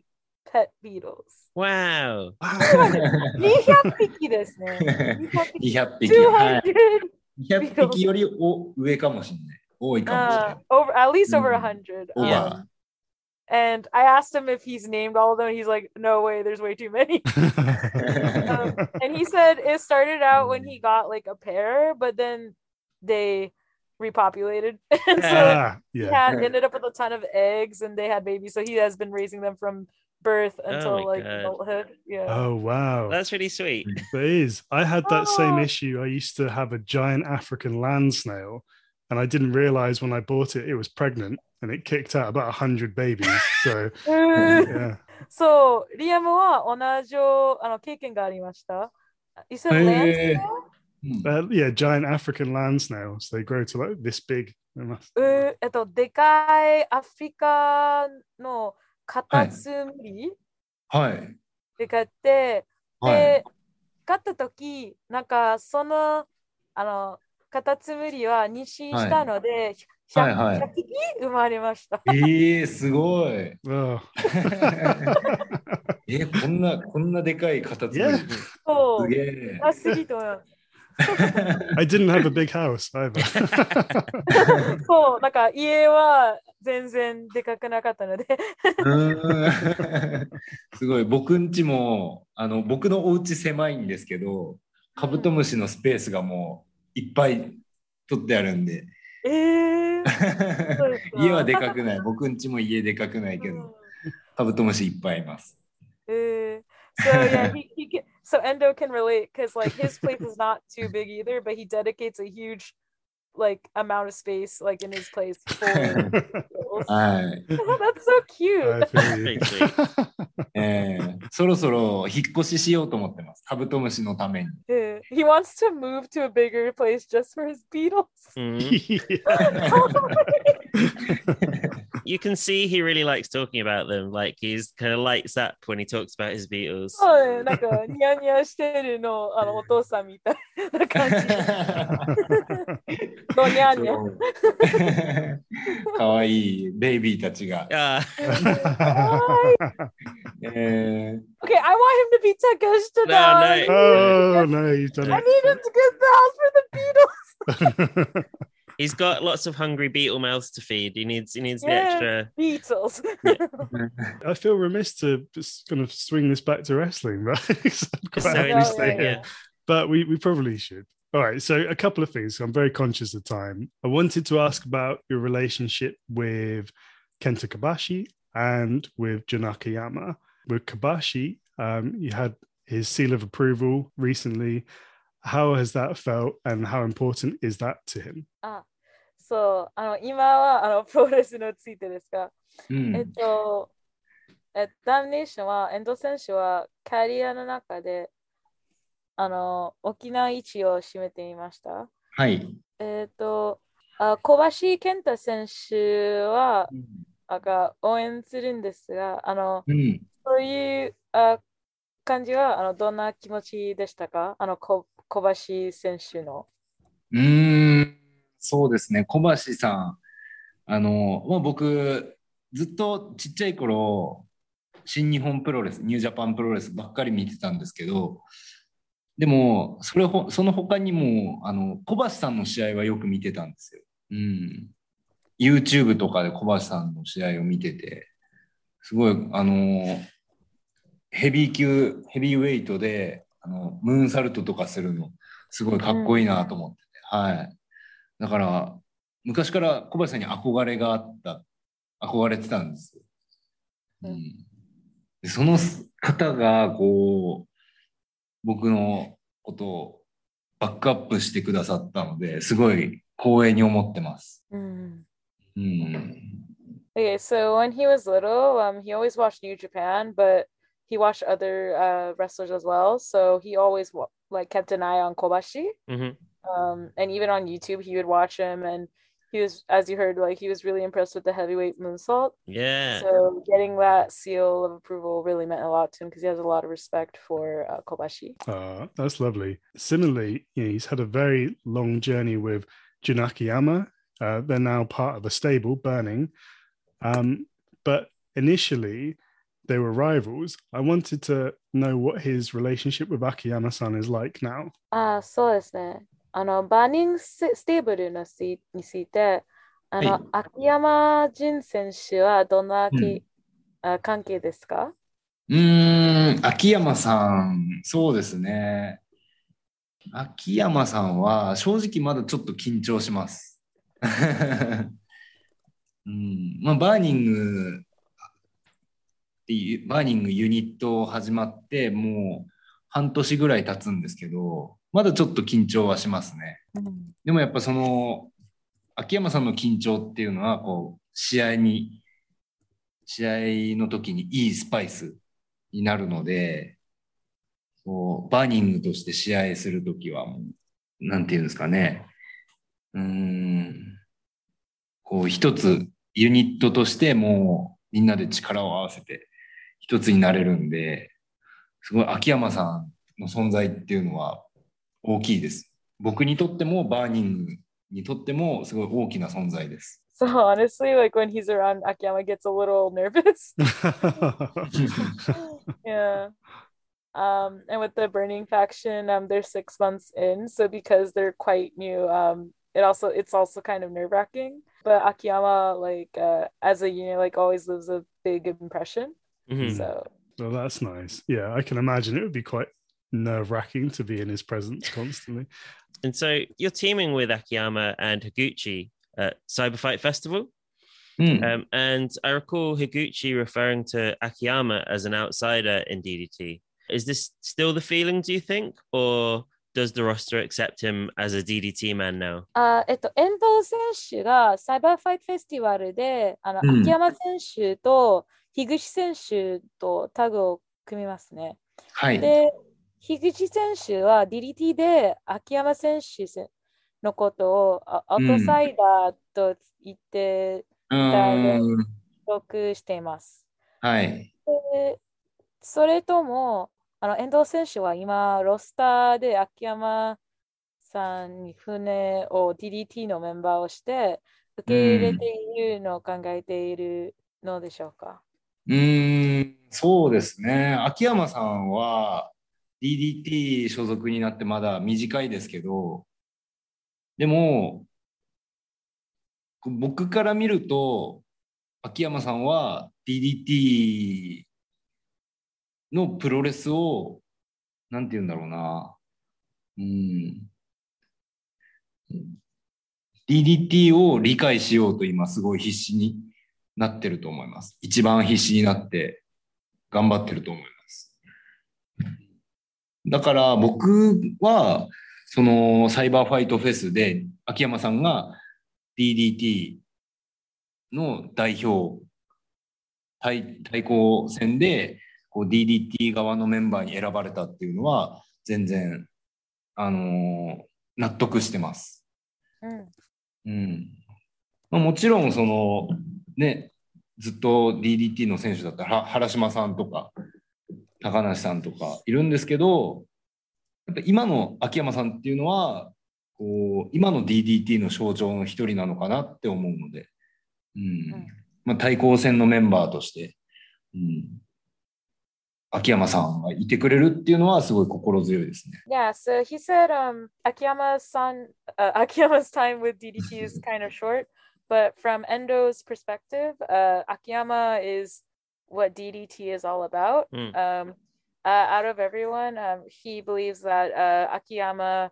pet beetles. Wow. 200匹ですね。200匹。200匹。はい。200 200匹よりお上かもしれない。多いかもしれな uh, い。over at least over Mm. a and I asked him if he's named all of them. He's like, no way, there's way too many. Um, and he said it started out when he got like a pair, but then they repopulated. and so ah, he yeah. had ended up with a ton of eggs and they had babies. So he has been raising them from birth until my like God. adulthood. Yeah. Oh wow. That's really sweet. It is. I had that same Oh. issue. I used to have a giant African land snail, and I didn't realize when I bought it it was pregnant, and it kicked out about hundred babies. So yeah, そう、リアムは同じあの経験がありました。You said へー land snail? うん uh, yeah, giant African land snails. They grow to like this big. They must- うーえっと、でかいアフリカのカタツムリはい。で買って、はいで、。買ったとき、なんかその、あの、 カタツムリは妊娠したので、100, はいはい100匹生まれました。ええすごい。Oh, え、こんな、こんなでかい形 Yeah. そう。すげえ。あ、すぎいと思います。I didn't have a big house either. そう、なんか家は全然でかくなかったので、うーん すごい。僕んちも、あの、僕のお家狭いんですけど、カブトムシのスペースがもういっぱい取ってあるんで。えー、家はでかくない。僕んちも家でかくないけうんど、カブトムシいっぱいいます。Uh, so yeah, he, he can, so Endo can relate because like his place is not too big either, but he dedicates a huge like amount of space like in his place for はい。That's so cute. えーそろそろ引っ越ししようと思ってます。カブトムシのために。He wants to move to a bigger place just for his Beatles. Mhm. Yeah. You can see he really likes talking about them. Like he's kind of lights up when he talks about his Beatles. そうね、なんかニヤニヤしてるのあのお父さんみたいな感じ。のニャンニャン。そうかわいいベイビーたちが。 Ah, え Okay, I want him to be Takeshita No, now. no. oh no, you've done I it. need him to get the house for the Beatles. he's got lots of hungry beetle mouths to feed. He needs he needs the Yeah. extra. Beatles. I feel remiss to just kind of swing this back to wrestling, right? 'Cause I'm quite So happy to interesting, stay here. yeah. but we, we probably should. All right, so a couple of things. I'm very conscious of time. I wanted to ask about your relationship with Kenta Kobashi and with Janaka Yama. With Kobashi, um, you had his seal of approval recently. How has that felt, and how important is that to him? そう、あの今はあの プロレスについてですが、ーうんえっと、えダンネーションは、エンド選手はキャリアの中で、あの、沖縄一を占めていました？はい。えっと、あ小橋健太選手は、あが応援するんですが、あの、うん。そういうあ感じはあのどんな気持ちでしたか？あのこ小橋選手の？うん、そうですね。小橋さん。あの、まあ、僕、ずっとちっちゃい頃、新日本プロレス、ニュージャパンプロレスばっかり見てたんですけど、でも、それほ、その他にも、あの、小橋さんの試合はよく見てたんですよ。うん。YouTube とかで小橋さんの試合を見てて、すごい、あの、ヘビー級、ヘビーウェイトで、あの、ムーンサルトとかするの、すごいかっこいいなと思ってて、はい。だから、昔から小橋さんに憧れがあった、憧れてたんですよ。うん、でその方が、こう、僕のことをバックアップしてくださったので、すごい光栄に思ってます。うんうん。Okay, so when he was little, um, he always watched New Japan, but he watched other uh, wrestlers as well. So he always like kept an eye on Kobashi. Mhm. Um, and even on YouTube, he would watch him, and he was, as you heard, like he was really impressed with the heavyweight moonsault. Yeah. So getting that seal of approval really meant a lot to him because he has a lot of respect for uh, Kobashi. Uh, that's lovely. Similarly, you know, he's had a very long journey with Junakiyama. Uh, they're now part of a stable, Burning. Um, but initially, they were rivals. I wanted to know what his relationship with Akiyama-san is like now. ああ、そうですね。あの、バーニングスステーブルのしについて、あの、はい秋山純選手はどんなき、うんあ関係ですか？うーん、秋山さん、そうですね。秋山さんは正直まだちょっと緊張します。うん、まあ、バーニングっていう、バーニングユニット始まってもう半年ぐらい経つんですけど、まだちょっと緊張はしますね。でもやっぱその、秋山さんの緊張っていうのは、こう、試合に、試合の時にいいスパイスになるので、こう、バーニングとして試合するときはもう、なんていうんですかね。うーん、こう、一つユニットとしてもうみんなで力を合わせて一つになれるんで、すごい秋山さんの存在っていうのは大きいです。僕にとってもバーニングにとってもすごい大きな存在です。So honestly, like when he's around, Akiyama gets a little nervous. yeah. Um, and with the burning faction, um, they're six months in, so because they're quite new, um, it also it's also kind of nerve wracking. But Akiyama, like uh, as a unit, like always leaves a big impression. Mhm. So well, that's nice. Yeah, I can imagine it would be quite nerve wracking to be in his presence constantly. And so you're teaming with Akiyama and Higuchi at Cyber Fight Festival. うん。 Um, and I recall Higuchi referring to Akiyama as an outsider in DDT. Is this still the feeling, do you think? Or does the roster accept him as a DDT man now? あえっと、遠藤選手がサイバーファイトフェスティバルで、あの、うん秋山選手と 樋口選手とタグを組みますね。はい。で、樋口選手は DDT で秋山選手のことをあアウトサイダーと言ってうーん。記録しています。はい。でそれとも、あの遠藤選手は今、ロスターで秋山さんに船を DDT のメンバーをして受け入れているのを考えているのでしょうか？うん、そうですね。秋山さんは DDT 所属になってまだ短いですけど、でも、僕から見ると、秋山さんは DDT のプロレスを、なんて言うんだろうな。うん。DDT を理解しようと今すごい必死になってると思います。一番必死になって頑張ってると思います。だから僕は、そのサイバーファイトフェスで秋山さんが DDT の代表対対抗戦でこう DDT 側のメンバーに選ばれたっていうのは全然、あのー納得してます。うん。うんまあ、もちろんそのねずっと DDT の選手だったらは原島さんとか高梨さんとかいるんですけどやっぱ今の秋山さんっていうのはこう今の DDT の象徴の一人なのかなって思うので、うん。うん。まあ、対抗戦のメンバーとして、うん、秋山さんがいてくれるっていうのはすごい心強いですね。Yeah, so he said um, Akiyama-san, uh, Akiyama's time with DDT is kind of short, but from Endo's perspective, uh, Akiyama is what DDT is all about. Mm. Um, uh, out of everyone, um, he believes that uh, Akiyama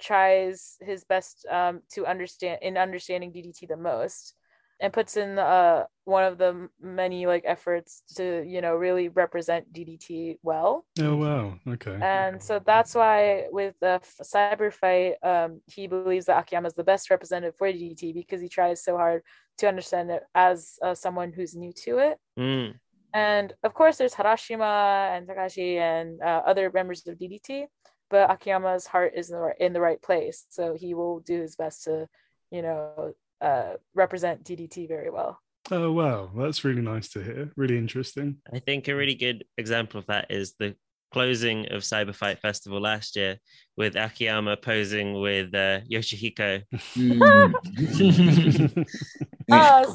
tries his best um, to understand in understanding DDT the most and puts in uh, one of the many like efforts to you know really represent DDT well. Oh wow. Okay. And so that's why with the f- cyber fight, um, he believes that Akiyama is the best representative for DDT because he tries so hard to understand it as uh, someone who's new to it. Mm. And of course, there's Harashima and Takashi and uh, other members of DDT, but Akiyama's heart is in the, right, in the right place. So he will do his best to, you know, uh, represent DDT very well. Oh wow. That's really nice to hear. Really interesting. I think a really good example of that is the closing of Cyber Fight Festival last year with Akiyama posing with uh, Yoshihiko. ああ、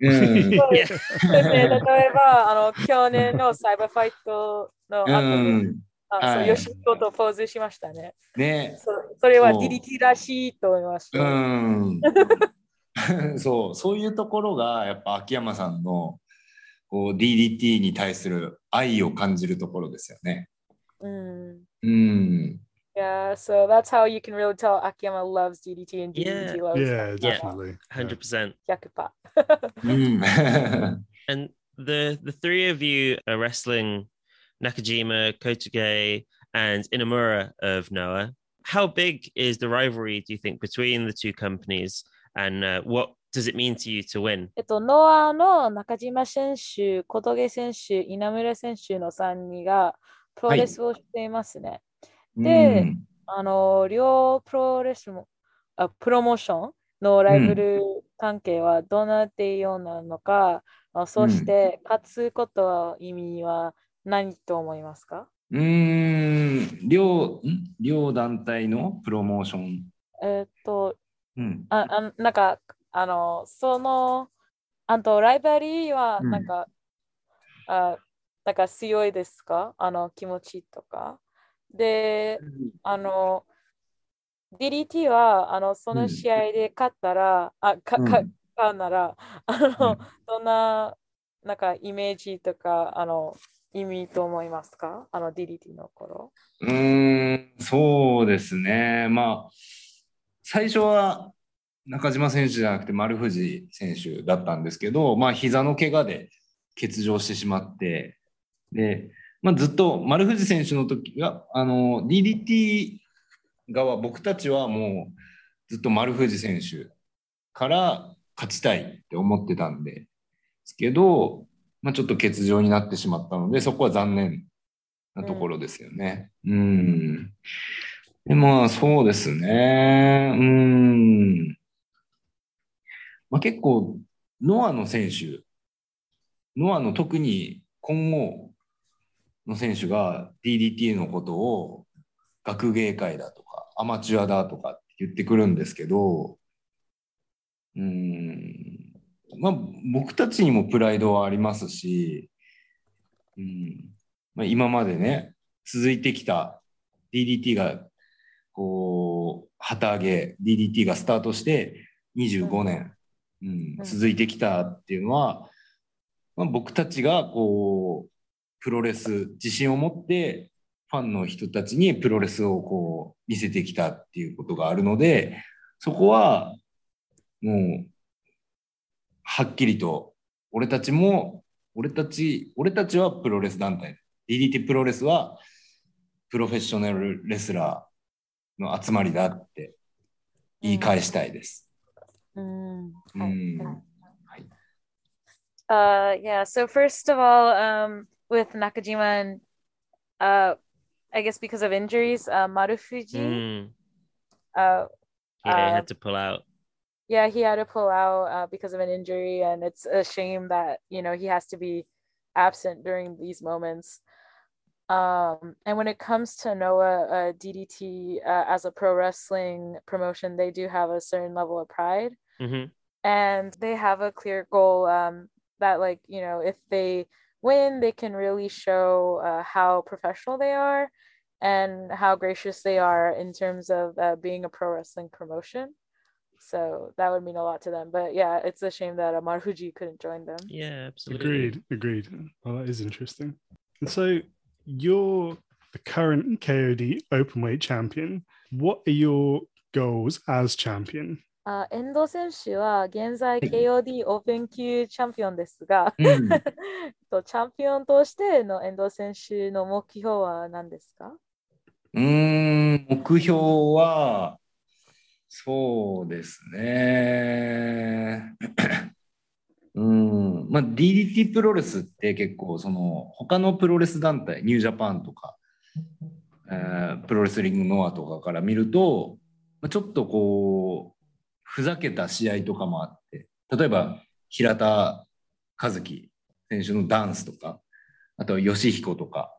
うんそうですそうですね。例えば、あの、去年のサイバーファイトの後うに、んあそうはいヨシコとポーズしましたね。ねそそれはそう DDT らしいと思いました。うん。 そう、そういうところが、やっぱ秋山さんのこう DDT に対する愛を感じるところですよね。うん。うん。 Yeah, so that's how you can really tell Akiyama loves DDT and DDT Yeah. loves Yeah, Akiyama. definitely. Yeah. 100%. 100%. うん。 And the the three of you are wrestling Nakajima, Kotoge, and Inamura of Noah. How big is the rivalry, do you think, between the two companies? And uh, what does it mean to you to win? えっと、ノアの中島選手、小峠選手、稲村選手の3人がプロレスをしていますね。であの、両プロレスも、あプロモーションのライバル関係はどうなっているようなのか、あそして勝つことは意味は何と思いますか？うーん。両、ん？両団体のプロモーション。えっと、うん。ああなんか、あの、その、あと、ライバリーは、うんなんか、あなんか強いですか？あの、気持ちとか。で、あの、DDT は、あの、その試合で勝ったら、あ、か、か、うん買うなら、あの、どんな、なんか、イメージとか、あの、意味と思いますか？あの、DDT の頃。うーん、そうですね。まあ、最初は中島選手じゃなくて丸藤選手だったんですけど、まあ、膝の怪我で欠場してしまって、で、まあ、ずっと丸藤選手の時が、あの、DDT 側、僕たちはもうずっと丸藤選手から勝ちたいって思ってたんですけど、まあ、ちょっと欠場になってしまったので、そこは残念なところですよね。うん。で、まあ、そうですね。うん。まあ、結構、ノアの選手、ノアの特に今後の選手が DDT のことを学芸会だとかアマチュアだとかって言ってくるんですけど、うん、まあ僕たちにもプライドはありますし、うんまあ、今までね、続いてきた DDT がこう、旗揚げ、DDT がスタートして25年、うんうん続いてきたっていうのは、まあ、僕たちがこう、プロレス、自信を持って、ファンの人たちにプロレスをこう、見せてきたっていうことがあるので、そこは、もう、はっきりと、俺たちも、俺たち、俺たちはプロレス団体。DDT プロレスは、プロフェッショナルレスラーの集まりだって言い返したいです。うんうはいん。はいはい。 Uh, yeah. So first of all, um, with Nakajima and uh, I guess because of injuries, uh, Marufuji, Mm. uh, Yeah, he Uh, had to pull out. yeah, he had to pull out uh, because of an injury, and it's a shame that you know he has to be absent during these moments. Um, and when it comes to Noah, uh, DDT uh, as a pro wrestling promotion, they do have a certain level of pride. hmm and they have a clear goal um, that like you know if they win they can really show uh, how professional they are and how gracious they are in terms of uh, being a pro wrestling promotion so that would mean a lot to them but yeah it's a shame that Amar Fuji couldn't join them Yeah, absolutely. Agreed. Agreed. Well, that is interesting. And so you're the current KOD openweight champion. What are your goals as champion? あ遠藤選手は現在 KOD オープン級チャンピオンですが、うんとチャンピオンとしての遠藤選手の目標は何ですかうーん、目標は、そうですね。うん、まあ DDT プロレスって結構その他のプロレス団体、ニュージャパンとか、えープロレスリングノアとかから見ると、まあちょっとこう、ふざけた試合とかもあって、例えば平田和樹選手のダンスとか、あとは吉彦とか、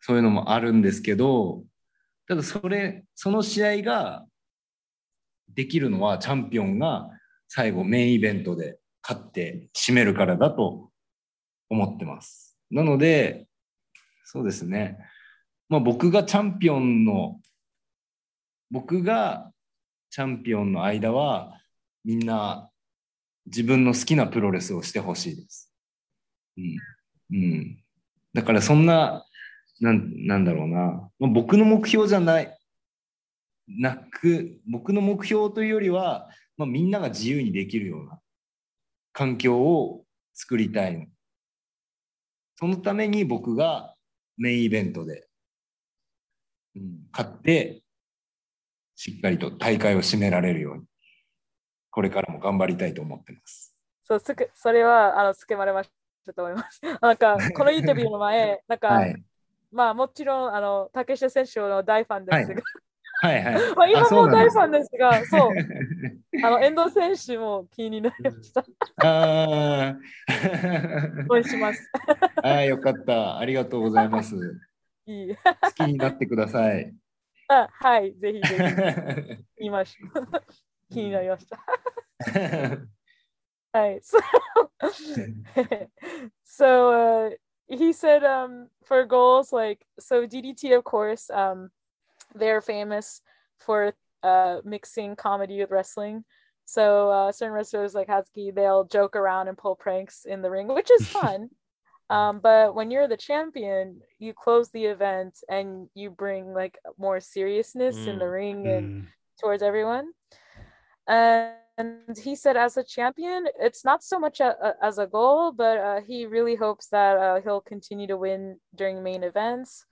そういうのもあるんですけど、ただそれ、その試合ができるのはチャンピオンが最後メインイベントで勝って締めるからだと思ってます。なので、そうですね。まあ僕がチャンピオンの、僕がチャンピオンの間はみんな自分の好きなプロレスをしてほしいです。うん。うん。だからそんな、ななんだろうな、まあ、僕の目標じゃない、なく、僕の目標というよりは、まあ、みんなが自由にできるような環境を作りたいの。そのために僕がメインイベントで、うん、勝って、しっかりと大会を締められるように、これからも頑張りたいと思ってます。そうすくそれはあのつけまれましたと思います。なんかこのインタビューの前、なんか、はい。まあもちろんあの竹下選手の大ファンですが、はいはい。まあ今あそうも大ファンですが、そう、あの遠藤選手も気になりました。あ応援します。あ、ああ、よかった。ありがとうございます。いい。好きになってください。あはい、ぜひぜひ言いましょう。気になりました。はい。So, so uh, he said um, for goals, like, so DDT, of course, um, they're famous for uh, mixing comedy with wrestling. So uh, certain wrestlers like Hatsuki, they'll joke around and pull pranks in the ring, which is fun. um, but when you're the champion, you close the event and you bring like more seriousness in the Mm. ring and Mm. towards everyone. And he said, as a champion, it's not so much a, a- as a goal, but uh, he really hopes that uh, he'll continue to win during main events.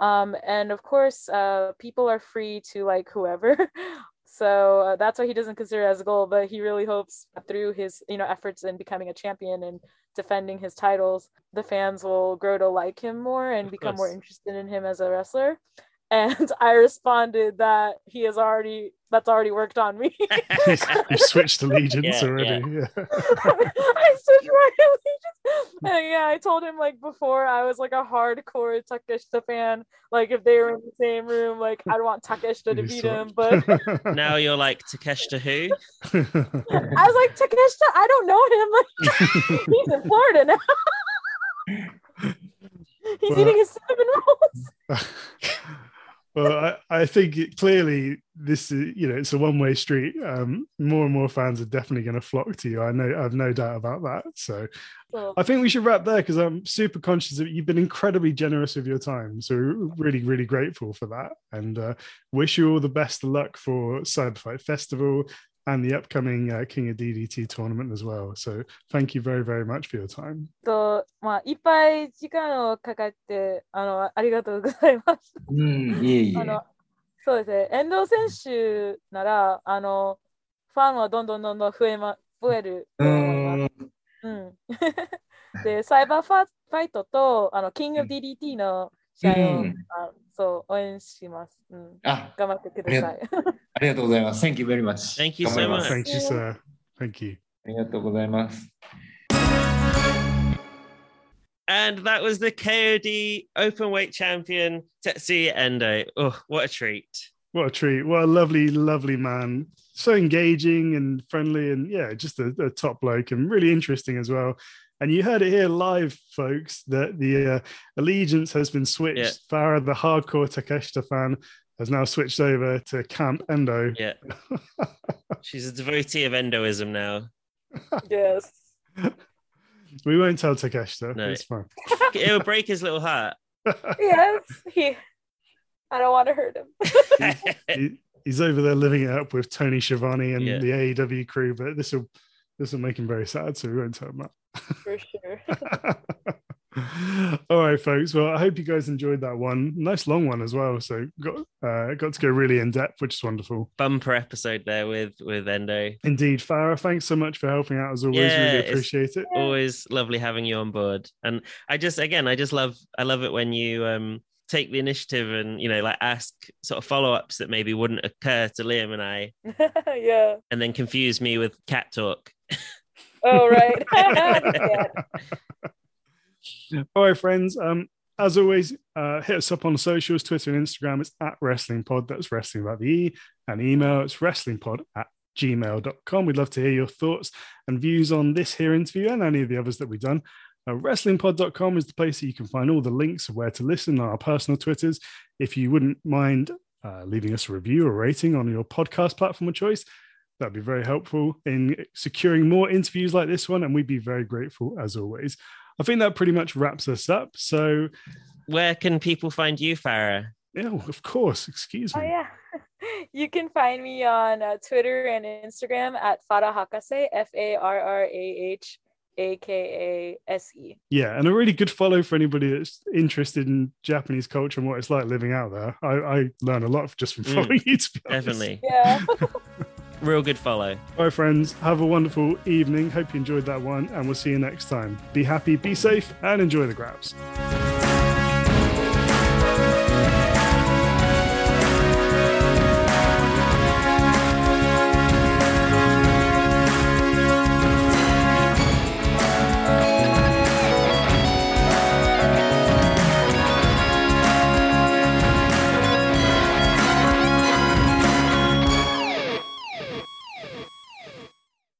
Um, and of course, uh, people are free to like whoever. so uh, that's why he doesn't consider it as a goal, but he really hopes through his you know efforts in becoming a champion and defending his titles, the fans will grow to like him more and Of become more interested in him as a wrestler. And I responded that he has already that's already worked on me. you switched allegiance Yeah, already. Yeah. I switched my allegiance. And yeah, I told him like before I was like a hardcore Takeshita fan. Like if they were in the same room, like I'd want Takeshita to beat him. But now you're like Takeshita who? I was like, Takeshita, I don't know him. Like he's in Florida now. he's Well- eating his cinnamon rolls. Well, I, I think it, clearly this is, you know, it's a one-way street. Um, more and more fans are definitely going to flock to you. I know, I have no doubt about that. So So I think we should wrap there because I'm super conscious that you've been incredibly generous with your time. So really, really grateful for that, and uh, wish you all the best of luck for Cyberfight Festival and the upcoming uh, King of DDT tournament as well. So thank you very, very much for your time. とまあいっぱい時間をかかってあのありがとうございました。うん、いえいえあ。のそうですね、遠藤選手なら、あの、ファンはどんどんどんどん増え,、ま、増えるうと思います。ん。うん、で、サイバーファファイトと、あの、キング DDT の試合を、うんあそう、応援します。うん、あ、頑張ってください。ありがとうございます。Thank you very much. Thank you 頑張り so ま much. す Thank you, sir. Thank you. ありがとうございます。 And that was the KOD open weight champion, Tetsuya Endo. Oh, what a treat. What a treat. What a lovely, lovely man. So engaging and friendly and yeah, just a, a top bloke and really interesting as well. And you heard it here live, folks, that the uh, allegiance has been switched. Yeah. Farah, the hardcore Takeshita fan, has now switched over to Camp Endo. Yeah. She's a devotee of Endoism now. yes. We won't tell Takeshita. No. It's fine. It will break his little heart. Yes. He, I don't want to hurt him. He- he's over there living it up with Tony Schiavone and Yeah. the AEW crew, but this will this will make him very sad, so we won't tell him that. For sure. All right, folks. Well, I hope you guys enjoyed that one. Nice long one as well. So got uh, got to go really in depth, which is wonderful. Bumper episode there with with Endo. Indeed, Farah. Thanks so much for helping out as always. Yeah, really it's- appreciate it. Always lovely having you on board. And I just again, I just love I love it when you um take the initiative and you know like ask sort of follow-ups that maybe wouldn't occur to Liam and I yeah. and then confuse me with cat talk. Oh, right. yeah. All right, friends. Um, as always, uh, hit us up on socials, Twitter and Instagram. It's at Wrestling Pod. That's wrestling about the E. And email, it's wrestlingpod at gmail.com. We'd love to hear your thoughts and views on this here interview and any of the others that we've done. Uh, wrestlingpod.com is the place that you can find all the links of where to listen on our personal Twitters. If you wouldn't mind uh, leaving us a review or rating on your podcast platform of choice, that'd be very helpful in securing more interviews like this one. And we'd be very grateful as always. I think that pretty much wraps us up. So, Where can people find you, Farah? yeah, of course, excuse Oh me. yeah. You can find me on uh, Twitter and Instagram at Farah Hakase, F A R R A H A K A S E. Yeah, and a really good follow for anybody that's interested in Japanese culture and what it's like living out there. I, I learn a lot just from Mm, following you, to be honest. Definitely. Yeah. Real good follow. All right, friends, have a wonderful evening. Hope you enjoyed that one, and we'll see you next time. Be happy, be safe, and enjoy the grabs.